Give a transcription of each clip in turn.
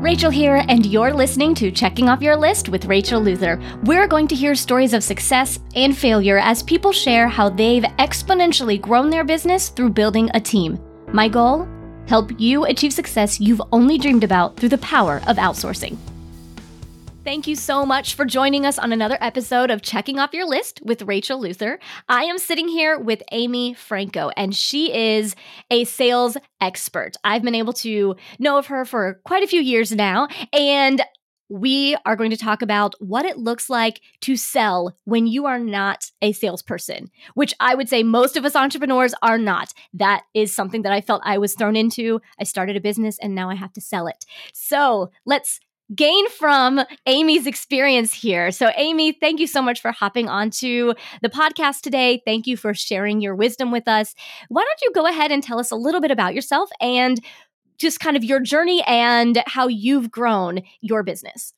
Rachel here, and you're listening to Checking Off Your List with Rachel Luther. We're going to hear stories of success and failure as people share how they've exponentially grown their business through building a team. My goal? Help you achieve success you've only dreamed about through the power of outsourcing. Thank you so much for joining us on another episode of Checking Off Your List with Rachel Luther. I am sitting here with Amy Franco, and she is a sales expert. I've been able to know of her for quite a few years now, and we are going to talk about what it looks like to sell when you are not a salesperson, which I would say most of us entrepreneurs are not. That is something that I felt I was thrown into. I started a business and now I have to sell it. So let's gain from Amy's experience here. So, Amy, thank you so much for hopping onto the podcast today. Thank you for sharing your wisdom with us. Why don't you go ahead and tell us a little bit about yourself and just kind of your journey and how you've grown your business?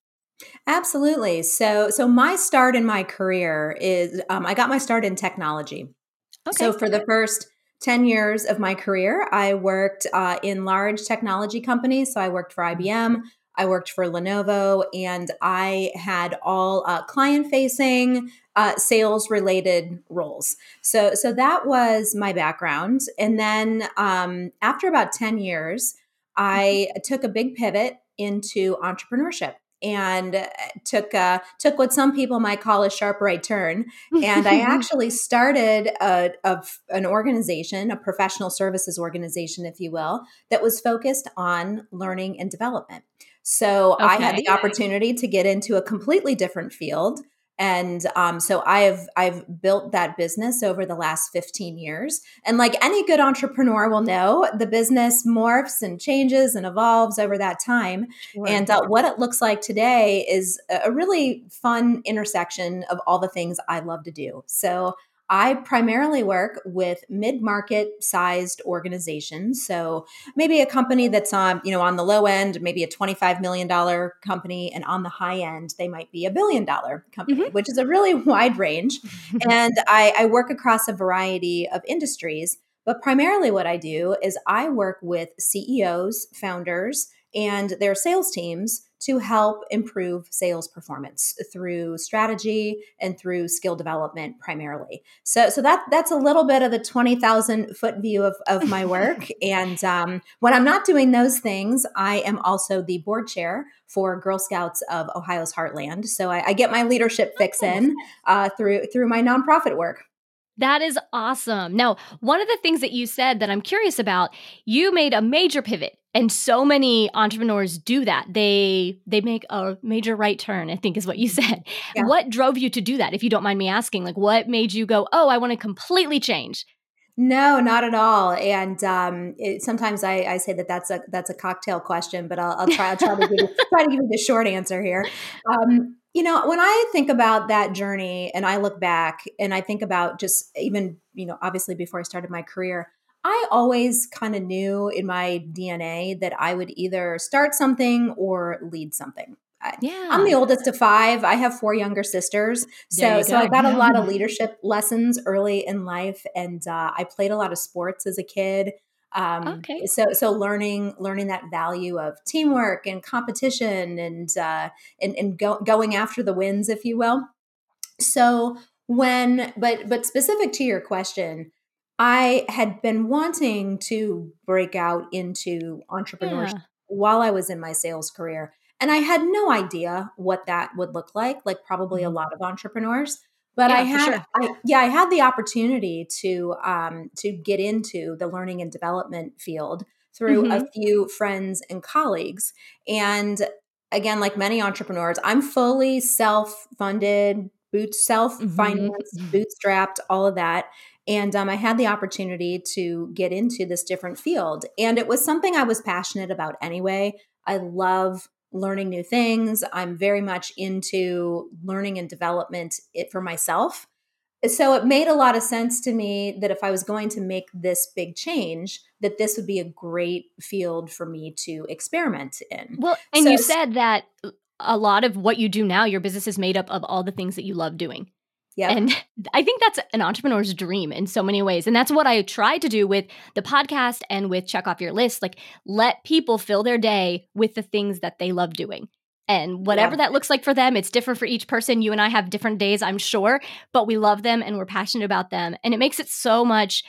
Absolutely. So, so my start in my career is um, I got my start in technology. Okay. So, for the first 10 years of my career, I worked uh, in large technology companies. So, I worked for IBM, I worked for Lenovo, and I had all uh, client facing, uh, sales related roles. So, so that was my background. And then um, after about 10 years, I took a big pivot into entrepreneurship and uh, took uh, took what some people might call a sharp right turn. And I actually started a, a, an organization, a professional services organization, if you will, that was focused on learning and development. So okay. I had the opportunity to get into a completely different field. And um, so I have I've built that business over the last 15 years. And like any good entrepreneur will know, the business morphs and changes and evolves over that time. Right. And uh, what it looks like today is a really fun intersection of all the things I love to do. So I primarily work with mid-market sized organizations. So maybe a company that's on, you know, on the low end, maybe a $25 million company, and on the high end, they might be a billion dollar company, mm-hmm. which is a really wide range. and I, I work across a variety of industries. But primarily, what I do is I work with CEOs, founders, and their sales teams to help improve sales performance through strategy and through skill development primarily. So, so that that's a little bit of the twenty thousand foot view of, of my work. and um, when I'm not doing those things, I am also the board chair for Girl Scouts of Ohio's Heartland. So I, I get my leadership fix in uh, through through my nonprofit work. That is awesome. Now, one of the things that you said that I'm curious about, you made a major pivot and so many entrepreneurs do that. They they make a major right turn, I think is what you said. Yeah. What drove you to do that if you don't mind me asking? Like what made you go, "Oh, I want to completely change?" No, not at all. And um, it, sometimes I, I, say that that's a that's a cocktail question, but I'll, I'll try I'll try to give you, try to give you the short answer here. Um, you know, when I think about that journey and I look back and I think about just even, you know, obviously before I started my career, I always kind of knew in my DNA that I would either start something or lead something. Yeah. I'm the oldest of five. I have four younger sisters. So so I got a lot of leadership lessons early in life and uh, I played a lot of sports as a kid. Um, okay. So so learning learning that value of teamwork and competition and uh, and and go, going after the wins, if you will. So when but but specific to your question, I had been wanting to break out into entrepreneurship yeah. while I was in my sales career. And I had no idea what that would look like, like probably a mm-hmm. lot of entrepreneurs. But yeah, I had, sure. I, yeah, I had the opportunity to um, to get into the learning and development field through mm-hmm. a few friends and colleagues. And again, like many entrepreneurs, I'm fully self funded, boot self financed, mm-hmm. bootstrapped, all of that. And um, I had the opportunity to get into this different field. And it was something I was passionate about anyway. I love learning new things. I'm very much into learning and development it for myself. So it made a lot of sense to me that if I was going to make this big change, that this would be a great field for me to experiment in. Well, and so, you said that a lot of what you do now, your business is made up of all the things that you love doing. Yeah. And I think that's an entrepreneur's dream in so many ways. And that's what I try to do with the podcast and with Check Off Your List. Like, let people fill their day with the things that they love doing. And whatever yeah. that looks like for them, it's different for each person. You and I have different days, I'm sure, but we love them and we're passionate about them. And it makes it so much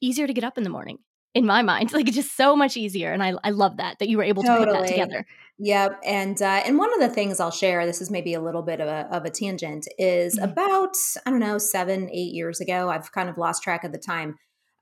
easier to get up in the morning in my mind. Like, it's just so much easier. And I, I love that, that you were able to put that together. Yep, and uh, and one of the things I'll share, this is maybe a little bit of a of a tangent, is mm-hmm. about I don't know seven eight years ago. I've kind of lost track of the time.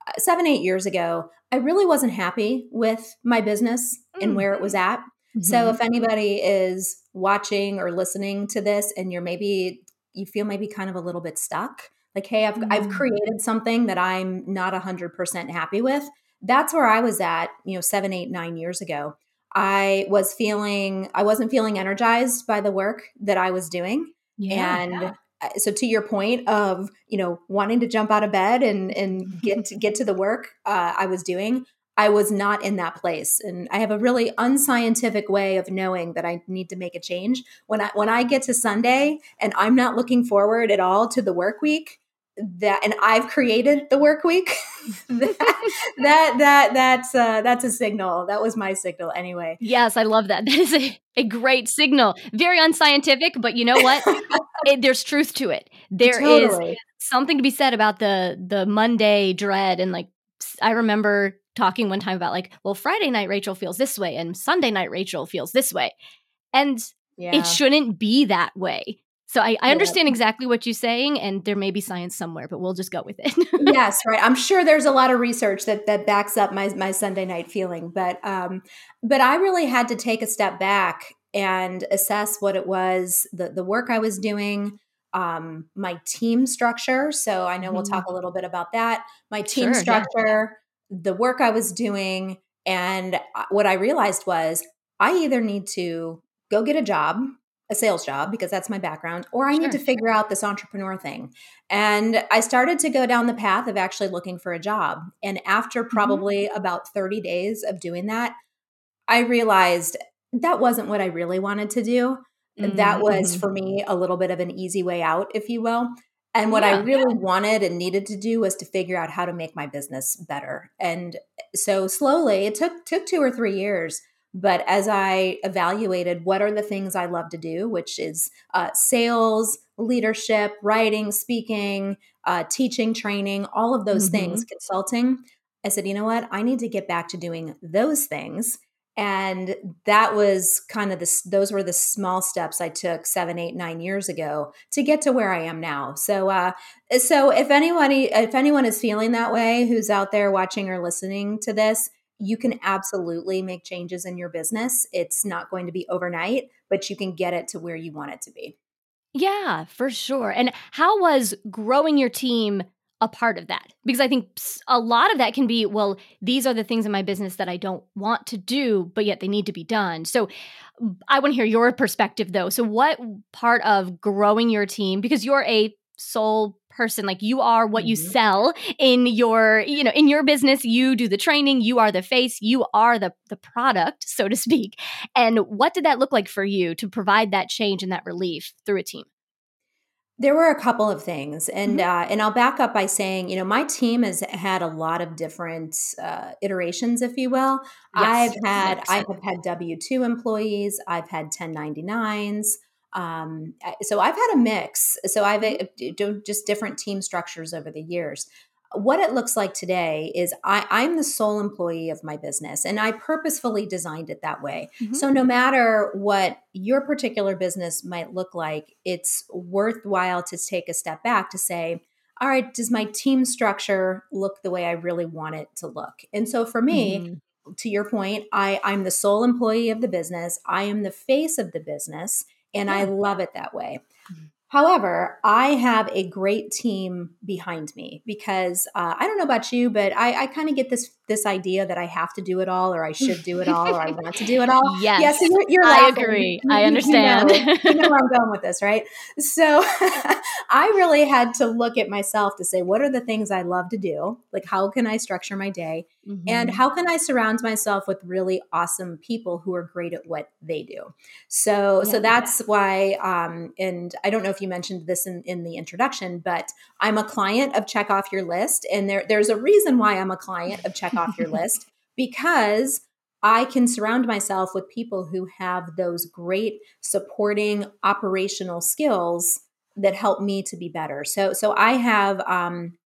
Uh, seven eight years ago, I really wasn't happy with my business mm-hmm. and where it was at. Mm-hmm. So if anybody is watching or listening to this, and you're maybe you feel maybe kind of a little bit stuck, like hey, I've I've mm. created something that I'm not hundred percent happy with. That's where I was at, you know, seven eight nine years ago I was feeling, I wasn't feeling energized by the work that I was doing. Yeah. And so to your point of, you know, wanting to jump out of bed and, and get to get to the work uh, I was doing, I was not in that place. And I have a really unscientific way of knowing that I need to make a change. When I when I get to Sunday and I'm not looking forward at all to the work week, that and I've created the work week. that, that that that's uh, that's a signal. That was my signal anyway. Yes, I love that. That is a, a great signal. Very unscientific, but you know what? it, there's truth to it. There totally. is something to be said about the the Monday dread and like I remember talking one time about like, well, Friday night Rachel feels this way and Sunday night Rachel feels this way. And yeah. it shouldn't be that way. So I, I understand exactly what you're saying, and there may be science somewhere, but we'll just go with it. yes, right. I'm sure there's a lot of research that that backs up my my Sunday night feeling, but um, but I really had to take a step back and assess what it was the the work I was doing, um, my team structure. So I know mm we'll talk mm-hmm. a little bit about that. My team sure, structure, yeah. the work I was doing, and uh, what I realized was I either need to go get a job a sales job because that's my background, or I sure. need to figure out this entrepreneur thing. And I started to go down the path of actually looking for a job. And after mm-hmm. probably mm-hmm. about 30 days of doing that, I realized that wasn't what I really wanted to do. Mm-hmm. That was mm-hmm. for me a little bit of an easy way out, if you will. And what yeah, I really yeah. wanted and needed to do was to figure out how to make my business better. And so slowly, it took took 2 or 3 years but as I evaluated what are the things I love to do, which is uh, sales, leadership, writing, speaking, uh, teaching, training, all of those mm-hmm. things, consulting, I said, you know what? I need to get back to doing those things. And that was kind of the, those were the small steps I took seven, eight, nine years ago to get to where I am now. So, uh, so if anybody, if anyone is feeling that way, who's out there watching or listening to this, you can absolutely make changes in your business. It's not going to be overnight, but you can get it to where you want it to be. Yeah, for sure. And how was growing your team a part of that? Because I think a lot of that can be, well, these are the things in my business that I don't want to do, but yet they need to be done. So I want to hear your perspective though. So, what part of growing your team, because you're a sole person like you are what you mm-hmm. sell in your you know in your business you do the training you are the face you are the the product so to speak and what did that look like for you to provide that change and that relief through a team there were a couple of things, and mm-hmm. uh, and I'll back up by saying, you know, my team has had a lot of different uh, iterations, if you will. Yes. I've had I have had W two employees, I've had ten ninety nines, um, so I've had a mix. So I've uh, just different team structures over the years. What it looks like today is I, I'm the sole employee of my business, and I purposefully designed it that way. Mm-hmm. So no matter what your particular business might look like, it's worthwhile to take a step back to say, all right, does my team structure look the way I really want it to look? And so for me, mm-hmm. to your point, I, I'm the sole employee of the business. I am the face of the business. And. I love it that way. Mm-hmm. However, I have a great team behind me because uh, I don't know about you, but I, I kind of get this this idea that I have to do it all or I should do it all or I want to do it all. yes. Yes, you're, you're I agree. I understand. You know, you know where I'm going with this, right? So I really had to look at myself to say, what are the things I love to do? Like, how can I structure my day? Mm-hmm. And how can I surround myself with really awesome people who are great at what they do? So, yeah, so that's yeah. why, um, and I don't know if you mentioned this in, in the introduction, but I'm a client of Check Off Your List. And there, there's a reason why I'm a client of Check Off Your List because I can surround myself with people who have those great supporting operational skills that help me to be better. So, so I have, um,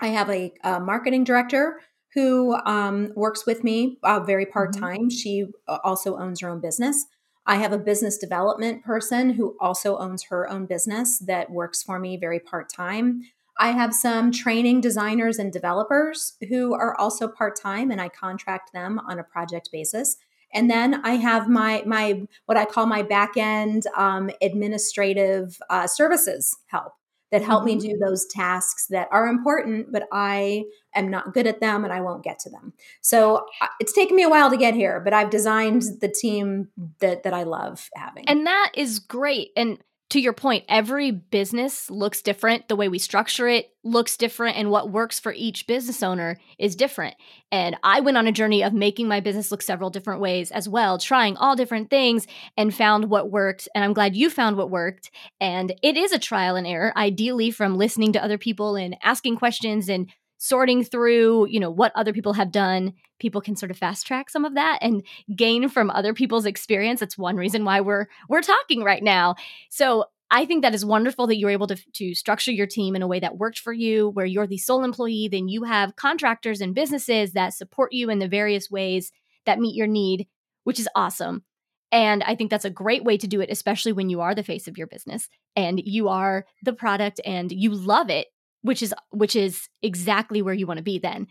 I have a, a marketing director who um, works with me uh, very part time. Mm-hmm. She also owns her own business. I have a business development person who also owns her own business that works for me very part time. I have some training designers and developers who are also part time, and I contract them on a project basis. And then I have my my what I call my back end um, administrative uh, services help that help mm-hmm. me do those tasks that are important, but I am not good at them and I won't get to them. So uh, it's taken me a while to get here, but I've designed the team that that I love having. And that is great. And to your point, every business looks different. The way we structure it looks different, and what works for each business owner is different. And I went on a journey of making my business look several different ways as well, trying all different things and found what worked. And I'm glad you found what worked. And it is a trial and error, ideally, from listening to other people and asking questions and sorting through, you know, what other people have done, people can sort of fast track some of that and gain from other people's experience. That's one reason why we're we're talking right now. So I think that is wonderful that you're able to, to structure your team in a way that worked for you, where you're the sole employee, then you have contractors and businesses that support you in the various ways that meet your need, which is awesome. And I think that's a great way to do it, especially when you are the face of your business and you are the product and you love it which is which is exactly where you want to be then.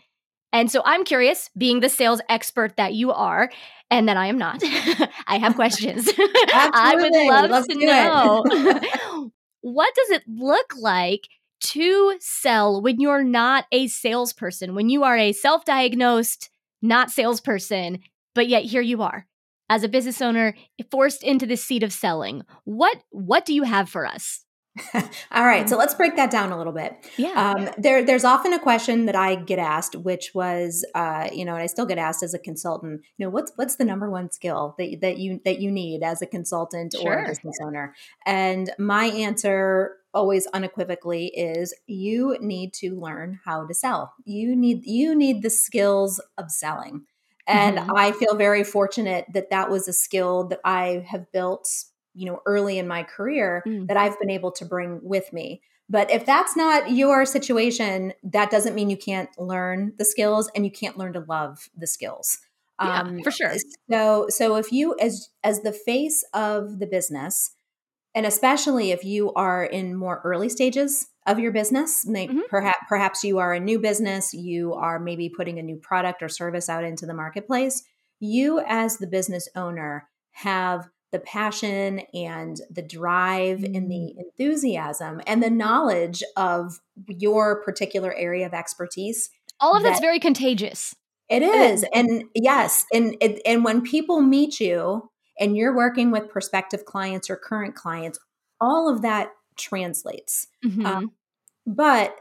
And so I'm curious, being the sales expert that you are, and that I am not, I have questions. I would love Let's to know what does it look like to sell when you're not a salesperson, when you are a self diagnosed, not salesperson, but yet here you are as a business owner forced into the seat of selling. What what do you have for us? All right, so let's break that down a little bit. Yeah. Um, there, there's often a question that I get asked, which was, uh, you know, and I still get asked as a consultant. You know, what's what's the number one skill that that you that you need as a consultant sure. or a business owner? And my answer always unequivocally is you need to learn how to sell. You need you need the skills of selling. And mm-hmm. I feel very fortunate that that was a skill that I have built you know early in my career mm. that I've been able to bring with me. But if that's not your situation, that doesn't mean you can't learn the skills and you can't learn to love the skills. Yeah, um, for sure. So, so if you, as as the face of the business, and especially if you are in more early stages of your business, mm-hmm. perhaps perhaps you are a new business, you are maybe putting a new product or service out into the marketplace. You, as the business owner, have the passion and the drive mm. and the mm. enthusiasm and the knowledge of your particular area of expertise. All of that, that's very contagious. It is. And yes, and and when people meet you and you're working with prospective clients or current clients, all of that translates. Mm-hmm. Um, but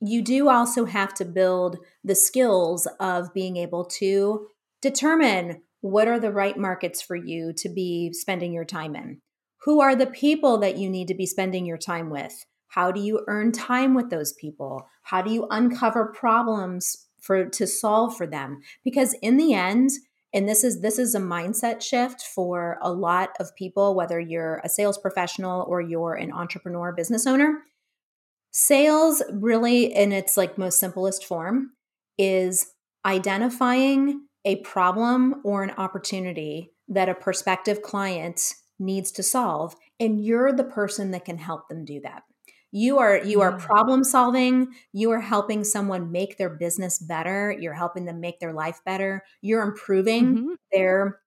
you do also have to build the skills of being able to determine what are the right markets for you to be spending your time in? Who are the people that you need to be spending your time with? How do you earn time with those people? How do you uncover problems for to solve for them? Because in the end, and this is this is a mindset shift for a lot of people whether you're a sales professional or you're an entrepreneur business owner. Sales really in its like most simplest form is identifying a problem or an opportunity that a prospective client needs to solve and you're the person that can help them do that. You are you are problem solving you are helping someone make their business better you're helping them make their life better you're improving mm-hmm. their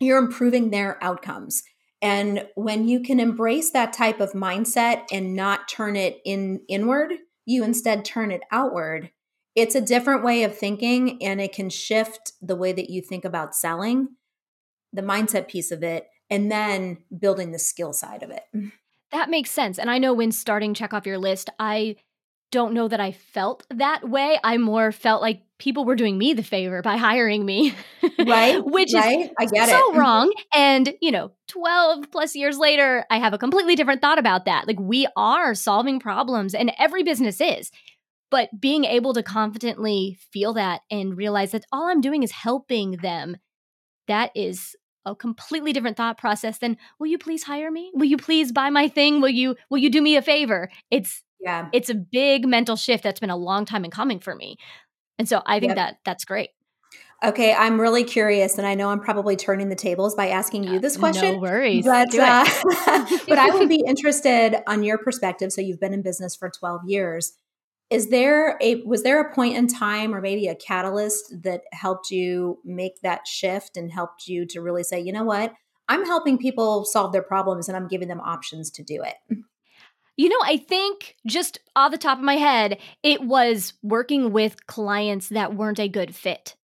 you're improving their outcomes. And when you can embrace that type of mindset and not turn it in inward you instead turn it outward it's a different way of thinking and it can shift the way that you think about selling, the mindset piece of it, and then building the skill side of it. Mm. That makes sense. And I know when starting check off your list, I don't know that I felt that way. I more felt like people were doing me the favor by hiring me. Right. Which right? is I get so it. wrong. And, you know, 12 plus years later, I have a completely different thought about that. Like we are solving problems and every business is. But being able to confidently feel that and realize that all I'm doing is helping them, that is a completely different thought process than will you please hire me? Will you please buy my thing? Will you will you do me a favor? It's yeah. it's a big mental shift that's been a long time in coming for me. And so i think yep. that that's great. Okay, I'm really curious, and I know I'm probably turning the tables by asking you this question. No worries, but uh, but I would be interested on your perspective. So you've been in business for 12 years is there a was there a point in time or maybe a catalyst that helped you make that shift and helped you to really say you know what? I'm helping people solve their problems and i'm giving them options to do it. You know i think just off the top of my head it was working with clients that weren't a good fit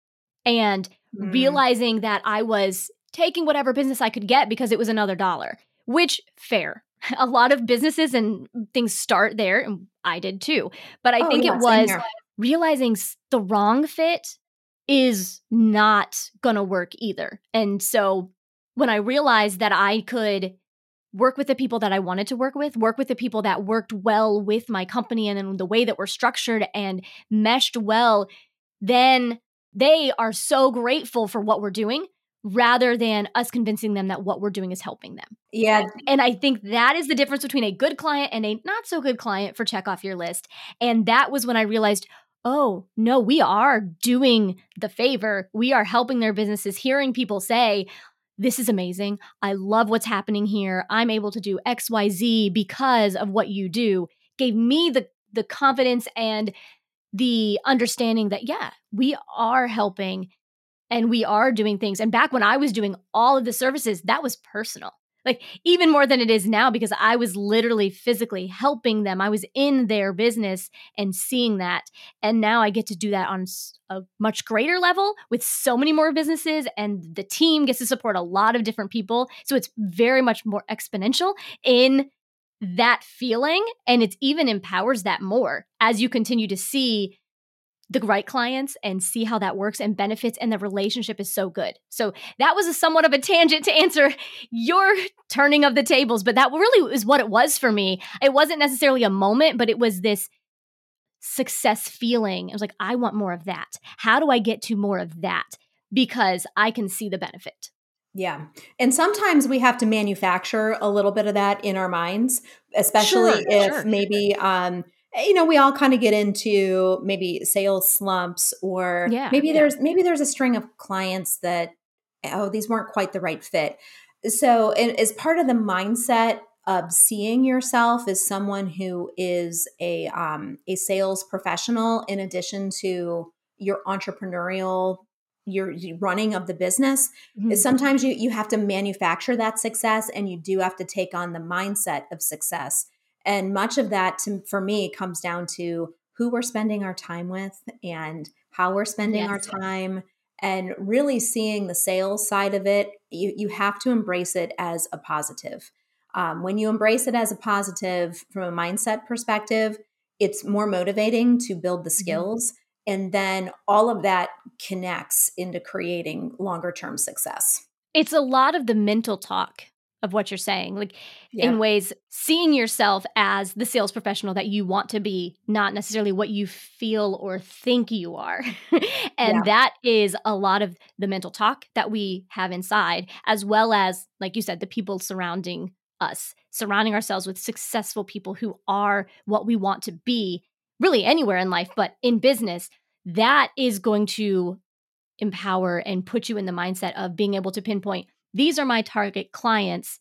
and mm. realizing that i was taking whatever business i could get because it was another dollar which fair a lot of businesses and things start there and I did too. But I oh, think it was realizing the wrong fit is not going to work either. And so when I realized that I could work with the people that I wanted to work with, work with the people that worked well with my company and in the way that we're structured and meshed well, then they are so grateful for what we're doing rather than us convincing them that what we're doing is helping them. Yeah. And I think that is the difference between a good client and a not so good client for check off your list. And that was when I realized, oh, no, we are doing the favor. We are helping their businesses, hearing people say, this is amazing. I love what's happening here. I'm able to do XYZ because of what you do. Gave me the the confidence and the understanding that yeah, we are helping and we are doing things. And back when I was doing all of the services, that was personal. Like even more than it is now because I was literally physically helping them. I was in their business and seeing that. And now I get to do that on a much greater level with so many more businesses and the team gets to support a lot of different people. So it's very much more exponential in that feeling and it even empowers that more as you continue to see the right clients and see how that works and benefits and the relationship is so good. So that was a somewhat of a tangent to answer your turning of the tables, but that really is what it was for me. It wasn't necessarily a moment, but it was this success feeling. It was like I want more of that. How do I get to more of that? Because I can see the benefit. Yeah. And sometimes we have to manufacture a little bit of that in our minds, especially sure, if sure. maybe um you know we all kind of get into maybe sales slumps or yeah, maybe yeah. there's maybe there's a string of clients that oh these weren't quite the right fit so as part of the mindset of seeing yourself as someone who is a um, a sales professional in addition to your entrepreneurial your running of the business mm-hmm. is sometimes you you have to manufacture that success and you do have to take on the mindset of success and much of that to, for me comes down to who we're spending our time with and how we're spending yes. our time and really seeing the sales side of it you, you have to embrace it as a positive um, when you embrace it as a positive from a mindset perspective it's more motivating to build the mm-hmm. skills mm-hmm. and then all of that connects into creating longer term success it's a lot of the mental talk of what you're saying like yeah. in ways seeing yourself as the sales professional that you want to be not necessarily what you feel or think you are and yeah. that is a lot of the mental talk that we have inside as well as like you said the people surrounding us surrounding ourselves with successful people who are what we want to be really anywhere in life but in business that is going to empower and put you in the mindset of being able to pinpoint these are my target clients.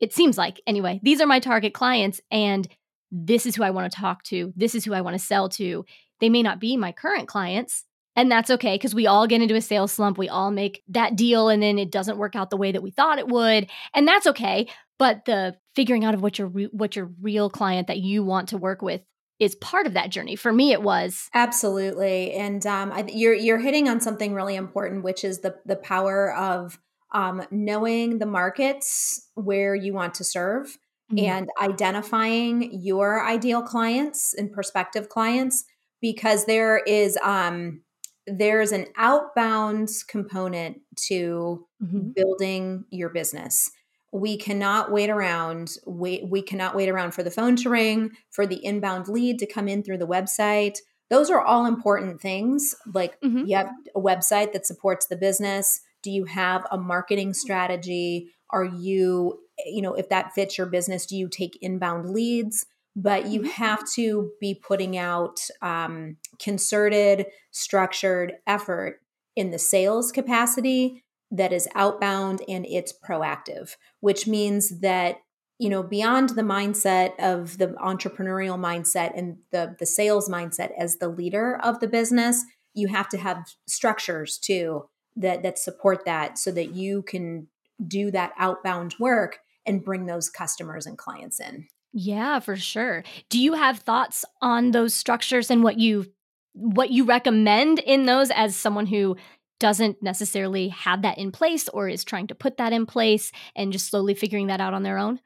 It seems like, anyway, these are my target clients, and this is who I want to talk to. This is who I want to sell to. They may not be my current clients, and that's okay because we all get into a sales slump. We all make that deal, and then it doesn't work out the way that we thought it would, and that's okay. But the figuring out of what your re- what your real client that you want to work with is part of that journey. For me, it was absolutely, and um, I, you're you're hitting on something really important, which is the the power of um, knowing the markets where you want to serve mm-hmm. and identifying your ideal clients and prospective clients, because there is um, there's an outbound component to mm-hmm. building your business we cannot wait around we, we cannot wait around for the phone to ring for the inbound lead to come in through the website those are all important things like mm-hmm. you have a website that supports the business do you have a marketing strategy are you you know if that fits your business do you take inbound leads but you mm-hmm. have to be putting out um, concerted structured effort in the sales capacity that is outbound and it's proactive, which means that you know beyond the mindset of the entrepreneurial mindset and the the sales mindset as the leader of the business, you have to have structures too that that support that so that you can do that outbound work and bring those customers and clients in. Yeah, for sure. Do you have thoughts on those structures and what you what you recommend in those as someone who doesn't necessarily have that in place or is trying to put that in place and just slowly figuring that out on their own?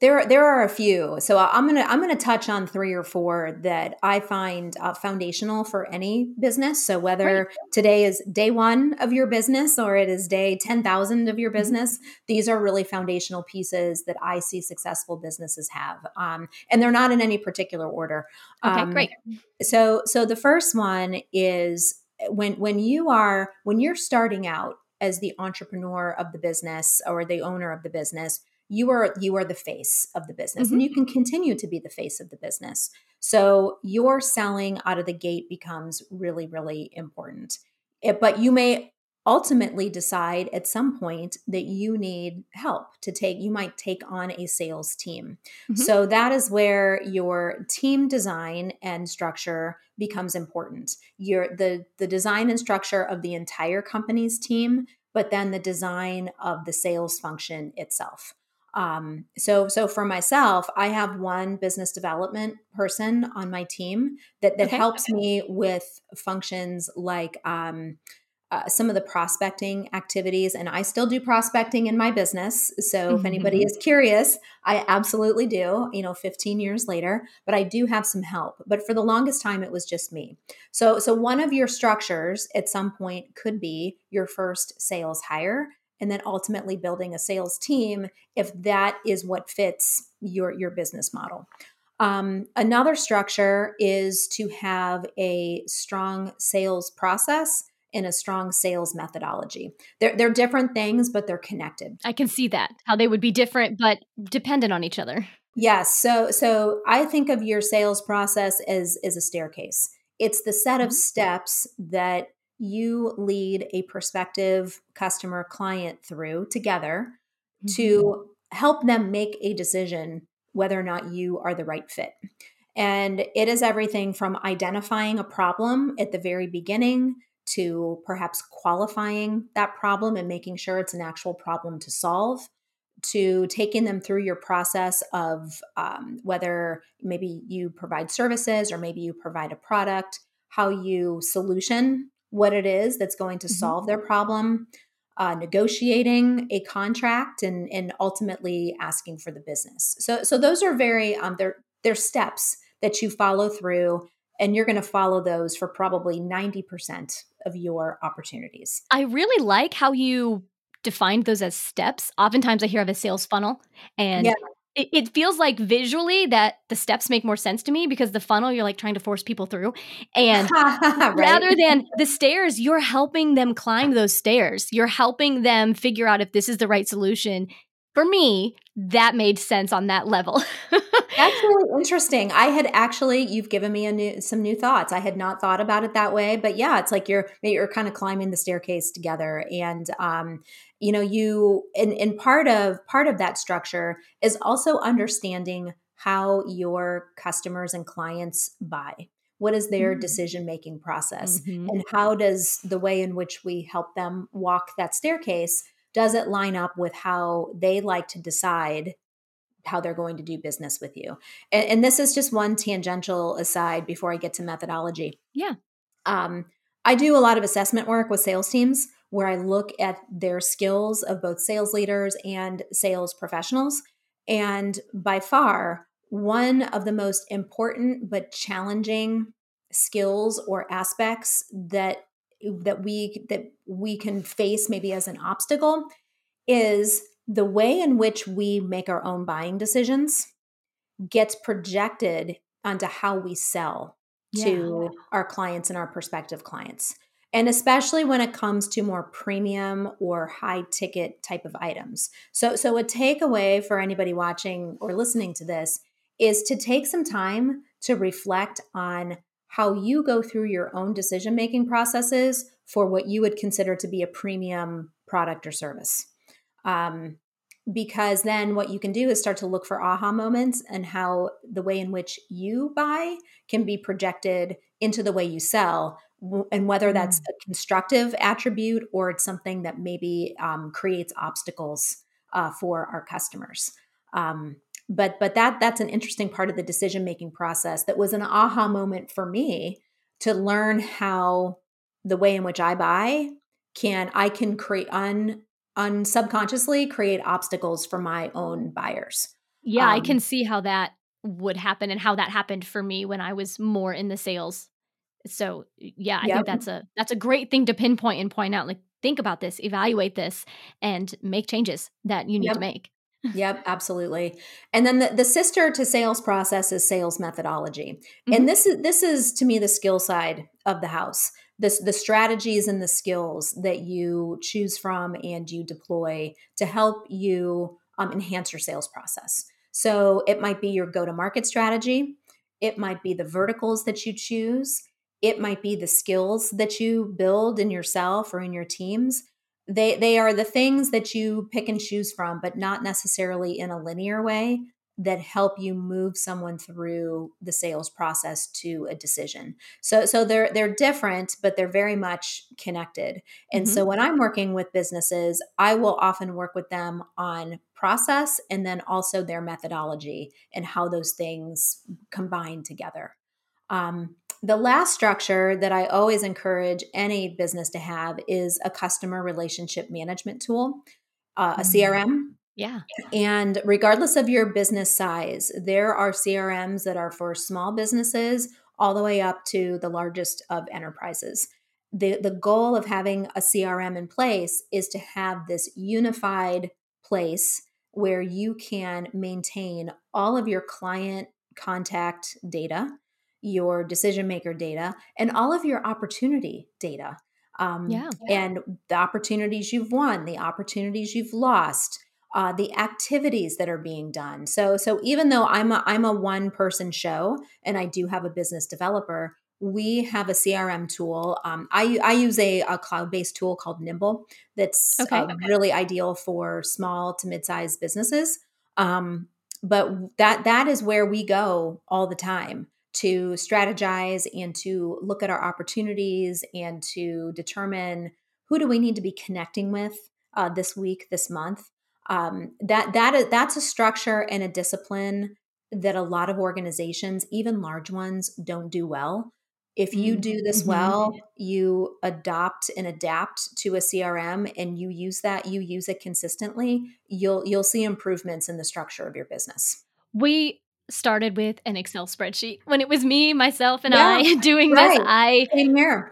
There, there are a few. So I'm gonna I'm gonna touch on three or four that I find uh, foundational for any business. So whether right. today is day one of your business or it is day ten thousand of your mm-hmm. business, mm-hmm. these are really foundational pieces that I see successful businesses have, um, and they're not in any particular order. Okay, um, great. So, so the first one is when when you are when you're starting out as the entrepreneur of the business or the owner of the business you are you are the face of the business mm-hmm. and you can continue to be the face of the business. So your selling out of the gate becomes really really important. It, but you may ultimately decide at some point that you need help to take you might take on a sales team. Mm-hmm. so that is where your team design and structure becomes important. Your the the design and structure of the entire company's team but then the design of the sales function itself um, so so for myself i have one business development person on my team that that okay. helps me with functions like um, uh, some of the prospecting activities and i still do prospecting in my business so mm-hmm. if anybody mm-hmm. is curious i absolutely do you know 15 years later but i do have some help but for the longest time it was just me so so one of your structures at some point could be your first sales hire and then ultimately building a sales team if that is what fits your your business model um, another structure is to have a strong sales process in a strong sales methodology. They're, they're different things, but they're connected. I can see that, how they would be different, but dependent on each other. Yes. So, so I think of your sales process as, as a staircase. It's the set of mm-hmm. steps that you lead a prospective customer client through together mm-hmm. to help them make a decision whether or not you are the right fit. And it is everything from identifying a problem at the very beginning to perhaps qualifying that problem and making sure it's an actual problem to solve to taking them through your process of um, whether maybe you provide services or maybe you provide a product how you solution what it is that's going to mm-hmm. solve their problem uh, negotiating a contract and and ultimately asking for the business so so those are very um, they're they're steps that you follow through and you're going to follow those for probably 90% of your opportunities. I really like how you defined those as steps. Oftentimes I hear of a sales funnel and yeah. It, it, feels like visually that the steps make more sense to me because the funnel you're like trying to force people through. And right? rather than the stairs, you're helping them climb those stairs. You're helping them figure out if this is the right solution. For me, that made sense on that level. That's really interesting. I had actually you've given me a new some new thoughts. I had not thought about it that way, but yeah, it's like you're you're kind of climbing the staircase together and um you know you and and part of part of that structure is also understanding how your customers and clients buy what is their mm-hmm. decision making process mm-hmm. and how does the way in which we help them walk that staircase does it line up with how they like to decide how they're going to do business with you. And, and, this is just one tangential aside before I get to methodology. Yeah. Um, I do a lot of assessment work with sales teams where I look at their skills of both sales leaders and sales professionals. And by far, one of the most important but challenging skills or aspects that that we that we can face maybe as an obstacle is the way in which we make our own buying decisions gets projected onto how we sell yeah. to our clients and our prospective clients. And especially when it comes to more premium or high ticket type of items. So, so a takeaway for anybody watching or listening to this is to take some time to reflect on how you go through your own decision making processes for what you would consider to be a premium product or service. Um, because then what you can do is start to look for aha moments and how the way in which you buy can be projected into the way you sell and whether that's mm. a constructive attribute or it's something that maybe um, creates obstacles uh, for our customers um, but but that that's an interesting part of the decision making process that was an aha moment for me to learn how the way in which i buy can i can create un unsubconsciously create obstacles for my own buyers. Yeah, um, I can see how that would happen and how that happened for me when I was more in the sales. So, yeah, I yep. think that's a that's a great thing to pinpoint and point out like think about this, evaluate this and make changes that you need yep. to make. yep, absolutely. And then the, the sister to sales process is sales methodology. Mm-hmm. And this is this is to me the skill side of the house the, the strategies and the skills that you choose from and you deploy to help you um, enhance your sales process. So it might be your go to market strategy, it might be the verticals that you choose, it might be the skills that you build in yourself or in your teams. They, they are the things that you pick and choose from, but not necessarily in a linear way that help you move someone through the sales process to a decision. So so they're they're different but they're very much connected. And mm-hmm. so when I'm working with businesses, I will often work with them on process and then also their methodology and how those things combine together. Um, the last structure that I always encourage any business to have is a customer relationship management tool, uh, a CRM mm. Yeah. And regardless of your business size, there are CRMs that are for small businesses all the way up to the largest of enterprises. The, the goal of having a CRM in place is to have this unified place where you can maintain all of your client contact data, your decision maker data, and all of your opportunity data. Um, yeah. And the opportunities you've won, the opportunities you've lost, uh, the activities that are being done. So, so even though I'm a, I'm a one person show and I do have a business developer, we have a CRM tool. Um, I, I use a, a cloud based tool called Nimble that's okay, uh, okay. really ideal for small to mid sized businesses. Um, but that that is where we go all the time to strategize and to look at our opportunities and to determine who do we need to be connecting with uh, this week, this month, um, that that is that's a structure and a discipline that a lot of organizations, even large ones, don't do well. If you do this mm-hmm. well, you adopt and adapt to a CRM and you use that, you use it consistently, you'll you'll see improvements in the structure of your business. We started with an Excel spreadsheet. When it was me, myself, and yeah, I doing right. this, I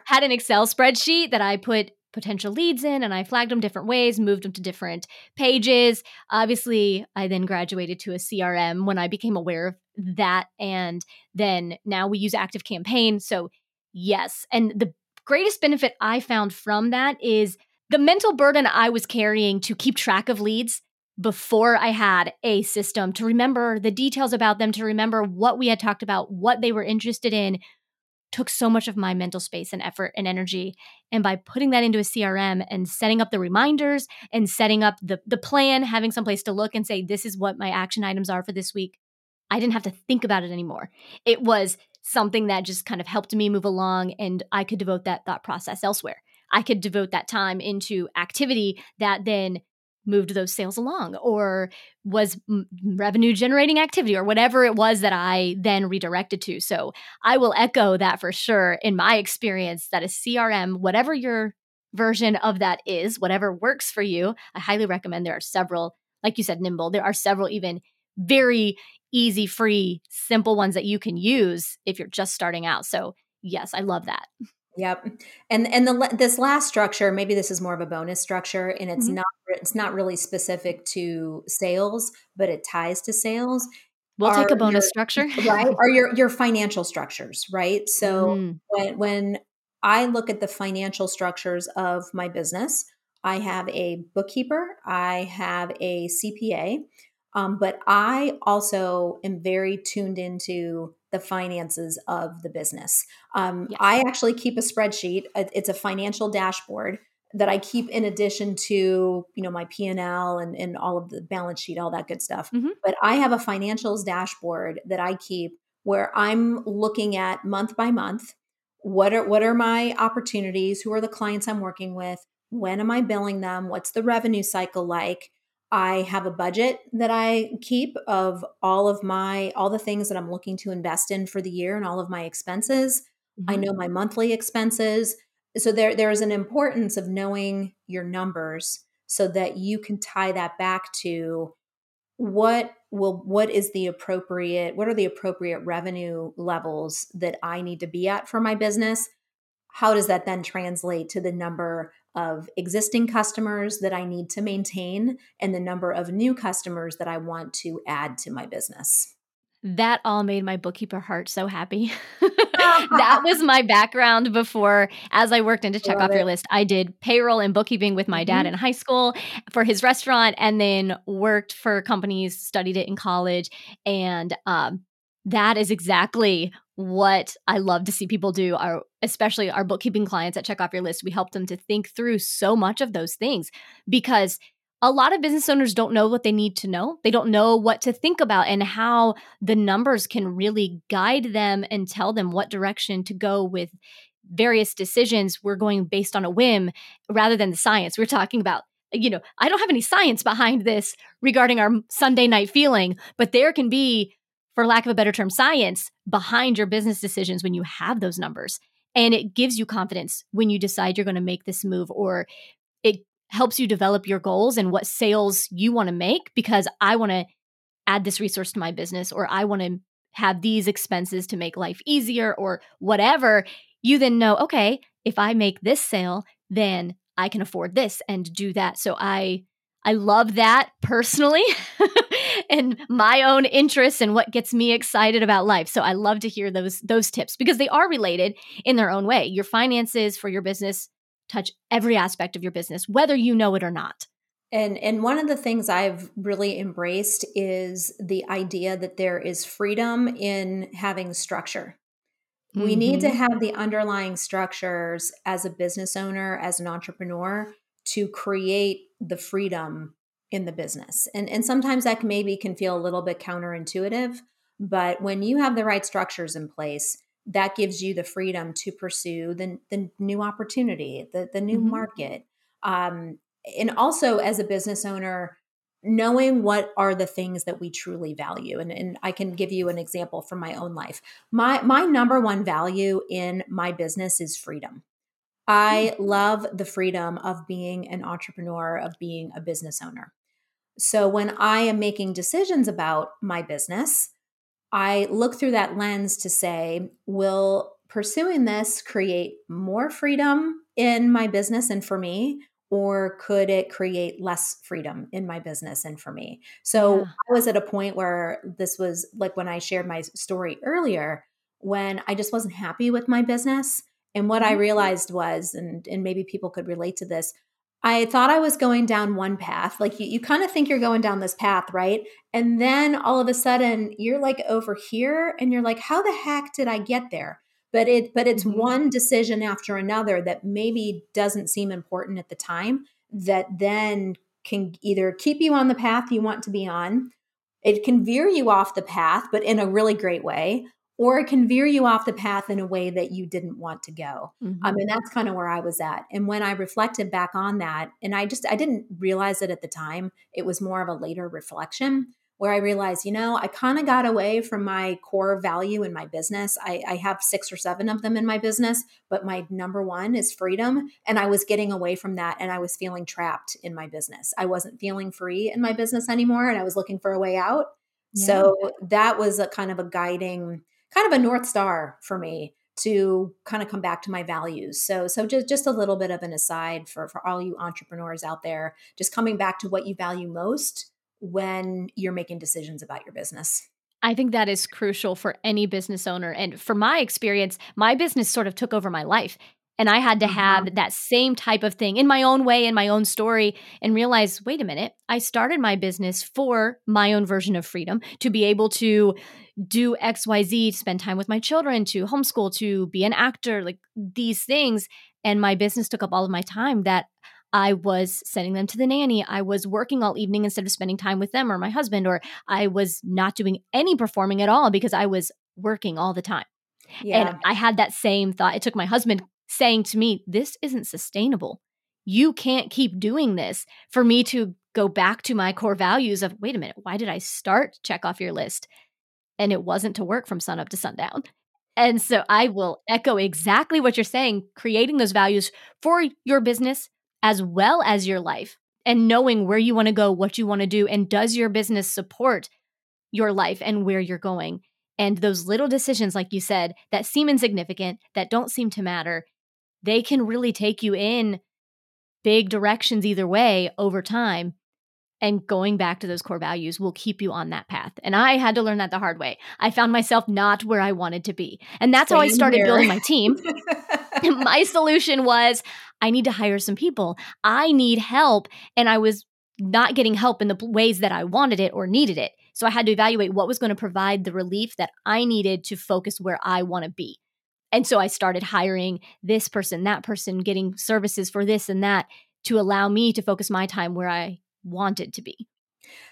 had an Excel spreadsheet that I put potential leads in and I flagged them different ways, moved them to different pages. Obviously, I then graduated to a CRM when I became aware of that. And then now we use Active Campaign. So, yes. And the greatest benefit I found from that is the mental burden I was carrying to keep track of leads before I had a system to remember the details about them, to remember what we had talked about, what they were interested in, took so much of my mental space and effort and energy. And by putting that into a CRM and setting up the reminders and setting up the, the plan, having some place to look and say, this is what my action items are for this week, I didn't have to think about it anymore. It was something that just kind of helped me move along and I could devote that thought process elsewhere. I could devote that time into activity that then moved those sales along or was revenue generating activity or whatever it was that I then redirected to. So I will echo that for sure in my experience that a CRM, whatever your version of that is, whatever works for you, I highly recommend there are several, like you said, Nimble, there are several even very easy, free, simple ones that you can use if you're just starting out. So yes, I love that. Yep. And and the this last structure, maybe this is more of a bonus structure and it's mm-hmm. not it's not really specific to sales, but it ties to sales. We'll take a bonus your, structure. right? Are your your financial structures, right? So mm. when when I look at the financial structures of my business, I have a bookkeeper, I have a CPA, um, but I also am very tuned into the finances of the business. Um. I actually keep a spreadsheet. It's a financial dashboard that I keep in addition to you know my P and L and all of the balance sheet, all that good stuff. Mm-hmm. But I have a financials dashboard that I keep where I'm looking at month by month what are what are my opportunities, who are the clients I'm working with, when am I billing them, what's the revenue cycle like, I have a budget that I keep of all of my all the things that I'm looking to invest in for the year and all of my expenses. Mm-hmm. I know my monthly expenses. So there there is an importance of knowing your numbers so that you can tie that back to what will what is the appropriate what are the appropriate revenue levels that I need to be at for my business? How does that then translate to the number of existing customers that I need to maintain and the number of new customers that I want to add to my business. That all made my bookkeeper heart so happy. that was my background before, as I worked into Check Love Off it. Your List, I did payroll and bookkeeping with my dad mm-hmm. in high school for his restaurant and then worked for companies, studied it in college. And um, that is exactly what I love to see people do. Our especially our bookkeeping clients at Check Off Your List, we help them to think through so much of those things because a lot of business owners don't know what they need to know. They don't know what to think about and how the numbers can really guide them and tell them what direction to go with various decisions. We're going based on a whim rather than the science. We're talking about you know, I don't have any science behind this regarding our Sunday night feeling, but there can be for lack of a better term, science behind your business decisions when you have those numbers. And it gives you confidence when you decide you're going to make this move, or it helps you develop your goals and what sales you want to make because I want to add this resource to my business, or I want to have these expenses to make life easier, or whatever. You then know, okay, if I make this sale, then I can afford this and do that. So I I love that personally and my own interests and what gets me excited about life. So I love to hear those those tips because they are related in their own way. Your finances for your business touch every aspect of your business whether you know it or not. And and one of the things I've really embraced is the idea that there is freedom in having structure. Mm-hmm. We need to mm-hmm. have the underlying structures as a business owner, as an entrepreneur to create the freedom in the business. And and sometimes that maybe can feel a little bit counterintuitive, but when you have the right structures in place, that gives you the freedom to pursue the, the new opportunity, the, the new mm-hmm. market. Um, and also as a business owner, knowing what are the things that we truly value. And, and I can give you an example from my own life. My my number one value in my business is freedom. I mm. love the freedom of being an entrepreneur, of being a business owner. So when I am making decisions about my business, I look through that lens to say, will pursuing this create more freedom in my business and for me? Or could it create less freedom in my business and for me? So yeah. I was at a point where this was like when I shared my story earlier, when I just wasn't happy with my business and what I mm-hmm. realized was, and, and maybe people could relate to this, I thought I was going down one path. Like you, you kind of think you're going down this path, right? And then all of a sudden you're like over here and you're like, how the heck did I get there? But it but it's mm-hmm. one decision after another that maybe doesn't seem important at the time that then can either keep you on the path you want to be on. It can veer you off the path, but in a really great way, or it can veer you off the path in a way that you didn't want to go. Mm-hmm. I mean, that's kind of where I was at. And when I reflected back on that, and I just I didn't realize it at the time, it was more of a later reflection where I realized, you know, I kind of got away from my core value in my business. I, I, have six or seven of them in my business, but my number one is freedom. And I was getting away from that and I was feeling trapped in my business. I wasn't feeling free in my business anymore and I was looking for a way out. Yeah. So that was a kind of a guiding, kind of a North Star for me to kind of come back to my values. So so just just a little bit of an aside for for all you entrepreneurs out there, just coming back to what you value most when you're making decisions about your business. I think that is crucial for any business owner. And for my experience, my business sort of took over my life. And I had to have mm-hmm. that same type of thing in my own way, in my own story, and realize wait a minute, I started my business for my own version of freedom to be able to do XYZ, spend time with my children, to homeschool, to be an actor, like these things. And my business took up all of my time that I was sending them to the nanny. I was working all evening instead of spending time with them or my husband, or I was not doing any performing at all because I was working all the time. Yeah. And I had that same thought. It took my husband saying to me, This isn't sustainable. You can't keep doing this for me to go back to my core values of, wait a minute, why did I start check off your list? And it wasn't to work from sun up to sundown. And so I will echo exactly what you're saying, creating those values for your business, as well as your life and knowing where you want to go, what you want to do, and does your business support your life and where you're going. And those little decisions, like you said, that seem insignificant, that don't seem to matter, they can really take you in big directions either way over time. And going back to those core values will keep you on that path. And I had to learn that the hard way. I found myself not where I wanted to be. And that's Same how I started here. building my team. my solution was I need to hire some people. I need help. And I was not getting help in the ways that I wanted it or needed it. So I had to evaluate what was going to provide the relief that I needed to focus where I want to be. And so I started hiring this person, that person, getting services for this and that to allow me to focus my time where I wanted to be.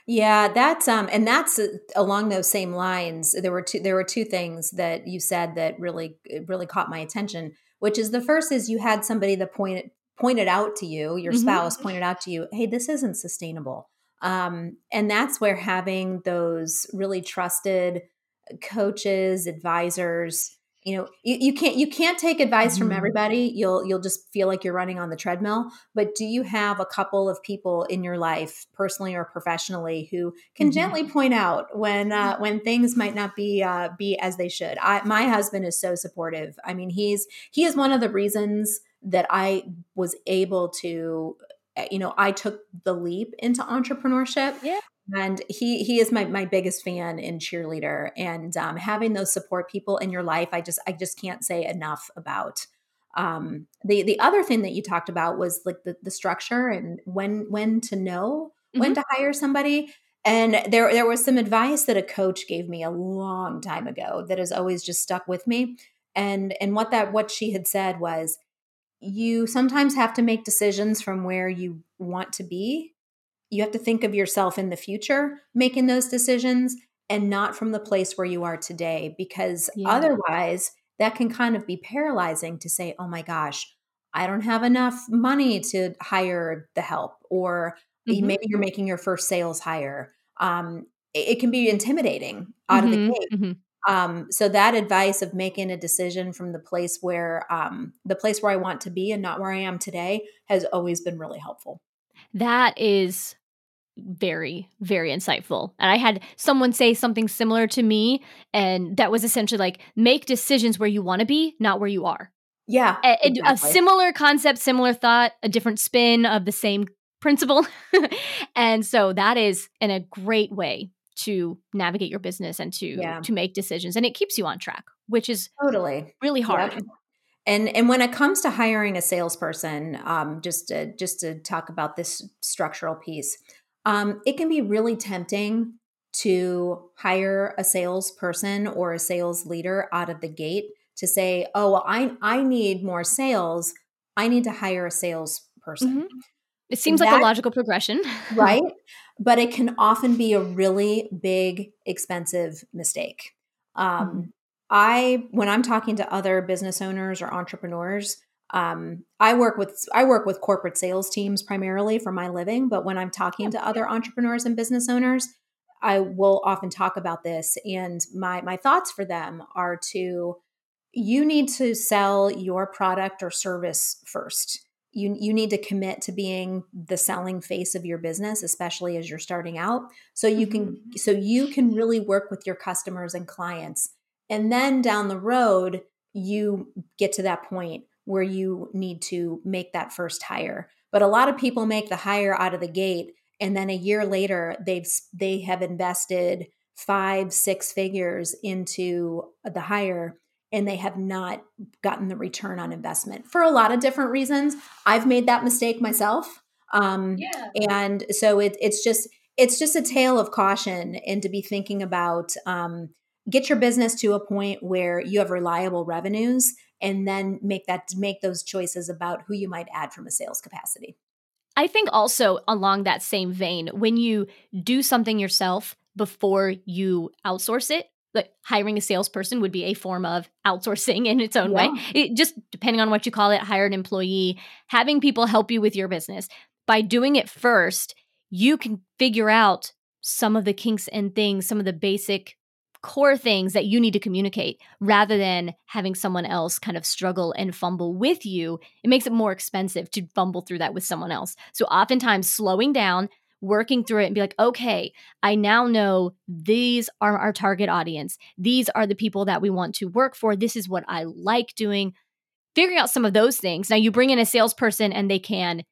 Yeah, that's um and that's uh, along those same lines. There were two there were two things that you said that really really caught my attention which is the first is you had somebody that pointed pointed out to you, your mm-hmm. spouse pointed out to you, hey, this isn't sustainable. Um, and that's where having those really trusted coaches, advisors, you know you, you can't you can't take advice mm-hmm. from everybody. You'll you'll just feel like you're running on the treadmill. But do you have a couple of people in your life personally or professionally who can mm-hmm. gently point out when uh, when things might not be uh, be as they should? I, my husband is so supportive. I mean he's he is one of the reasons that i was able to eh, you know i took the leap into entrepreneurship. Yeah and he he is my my biggest fan in cheerleader. And um, having those support people in your life i just i just can't say enough about um, the the other thing that you talked about was like the, the structure and when when to know mm-hmm. when to hire somebody. And there there was some advice that a coach gave me a long time ago that has always just stuck with me. And and what that what she had said was you sometimes have to make decisions from where you want to be you have to think of yourself in the future making those decisions and not from the place where you are today because yeah. otherwise that can kind of be paralyzing to say oh my gosh i don't have enough money to hire the help or mm-hmm. maybe you're making your first sales hire um, it, it, can be intimidating out mm-hmm. of the mm-hmm. gate mm-hmm. Um, so that advice of making a decision from the place where um, the place where I want to be and not where I am today has always been really helpful. That is very very insightful and i had someone say something similar to me and that was essentially like make decisions where you want to be not where you are yeah a, exactly. a similar concept similar thought a different spin of the same principle and so that is in a great way to navigate your business and to yeah. to make decisions and it keeps you on track which is totally really hard yep. And and when it comes to hiring a salesperson, um, just to, just to talk about this structural piece, um, it can be really tempting to hire a salesperson or a sales leader out of the gate to say, "Oh, well, I I need more sales. I need to hire a salesperson." Mm-hmm. It seems that, like a logical progression, right? But it can often be a really big, expensive mistake. Um, mm-hmm. I when I'm talking to other business owners or entrepreneurs, um, I work with I work with corporate sales teams primarily for my living, but when I'm talking to other entrepreneurs and business owners, I will often talk about this. And my my thoughts for them are to you need to sell your product or service first. You, you need to commit to being the selling face of your business especially as you're starting out so you can mm-hmm. so you can really work with your customers and clients and then down the road you get to that point where you need to make that first hire but a lot of people make the hire out of the gate and then a year later they've they have invested five six figures into the hire and they have not gotten the return on investment for a lot of different reasons. I've made that mistake myself. Um, yeah. And so it, it's just it's just a tale of caution and to be thinking about um, get your business to a point where you have reliable revenues and then make that make those choices about who you might add from a sales capacity. I think also along that same vein, when you do something yourself before you outsource it, like hiring a salesperson would be a form of outsourcing in its own yeah. way. It, just depending on what you call it, hired employee, having people help you with your business. By doing it first, you can figure out some of the kinks and things, some of the basic core things that you need to communicate rather than having someone else kind of struggle and fumble with you. It makes it more expensive to fumble through that with someone else. So, oftentimes, slowing down, working through it and be like, okay, I now know these are our target audience. These are the people that we want to work for. This is what I like doing. Figuring out some of those things. Now, you bring in a salesperson and they can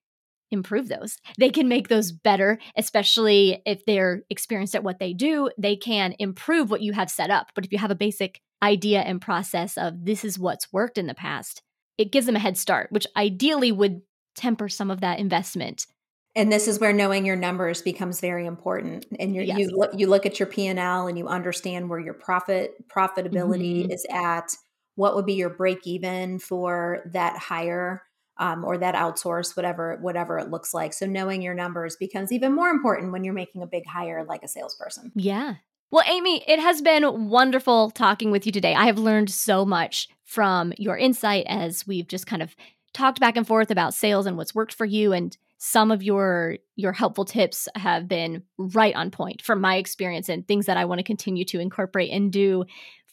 improve those. They can make those better, especially if they're experienced at what they do. They can improve what you have set up. But if you have a basic idea and process of this is what's worked in the past, it gives them a head start, which ideally would temper some of that investment and this is where knowing your numbers becomes very important and yes. you look you look at your p&l and you understand where your profit profitability mm-hmm. is at what would be your break even for that hire um, or that outsource whatever whatever it looks like. So knowing your numbers becomes even more important when you're making a big hire like a salesperson. Yeah. Well amy it has been wonderful talking with you today. I have learned so much from your insight as we've just kind of talked back and forth about sales and what's worked for you and some of your your helpful tips have been right on point from my experience and things that I want to continue to incorporate and do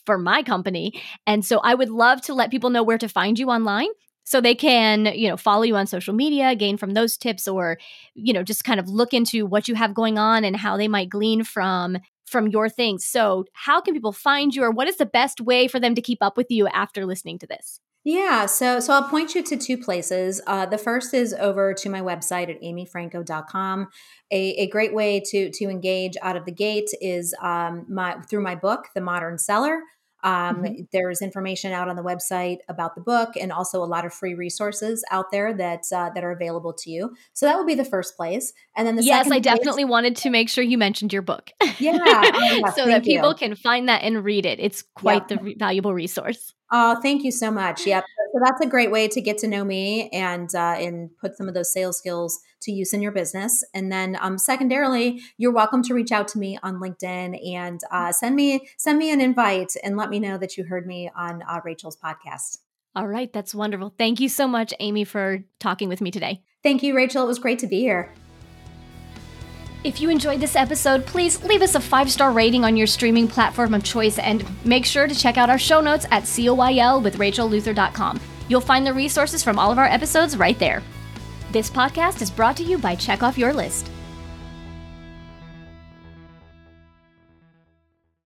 for my company. And so I would love to let people know where to find you online so they can you know follow you on social media gain from those tips or you know just kind of look into what you have going on and how they might glean from from your things so how can people find you or what is the best way for them to keep up with you after listening to this yeah, so so I'll point you to two places. Uh, the first is over to my website at amyfranko.com. A, a great way to to engage out of the gate is um, my through my book, The Modern Seller. Um, mm-hmm. There's information out on the website about the book, and also a lot of free resources out there that uh, that are available to you. So that would be the first place, and then the yes, I definitely place, wanted to make sure you mentioned your book. Yeah, oh, yeah so that people you. can find that and read it. It's quite the re- valuable resource. Oh, thank you so much. Yep. So that's a great way to get to know me and uh, and put some of those sales skills to use in your business. And then, um, secondarily, you're welcome to reach out to me on LinkedIn and uh, send me send me an invite and let me know that you heard me on uh, Rachel's podcast. All right, that's wonderful. Thank you so much, Amy, for talking with me today. Thank you, Rachel. It was great to be here. If you enjoyed this episode, please leave us a five star rating on your streaming platform of choice and make sure to check out our show notes at coyl with rachelluther.com. You'll find the resources from all of our episodes right there. This podcast is brought to you by Check Off Your List.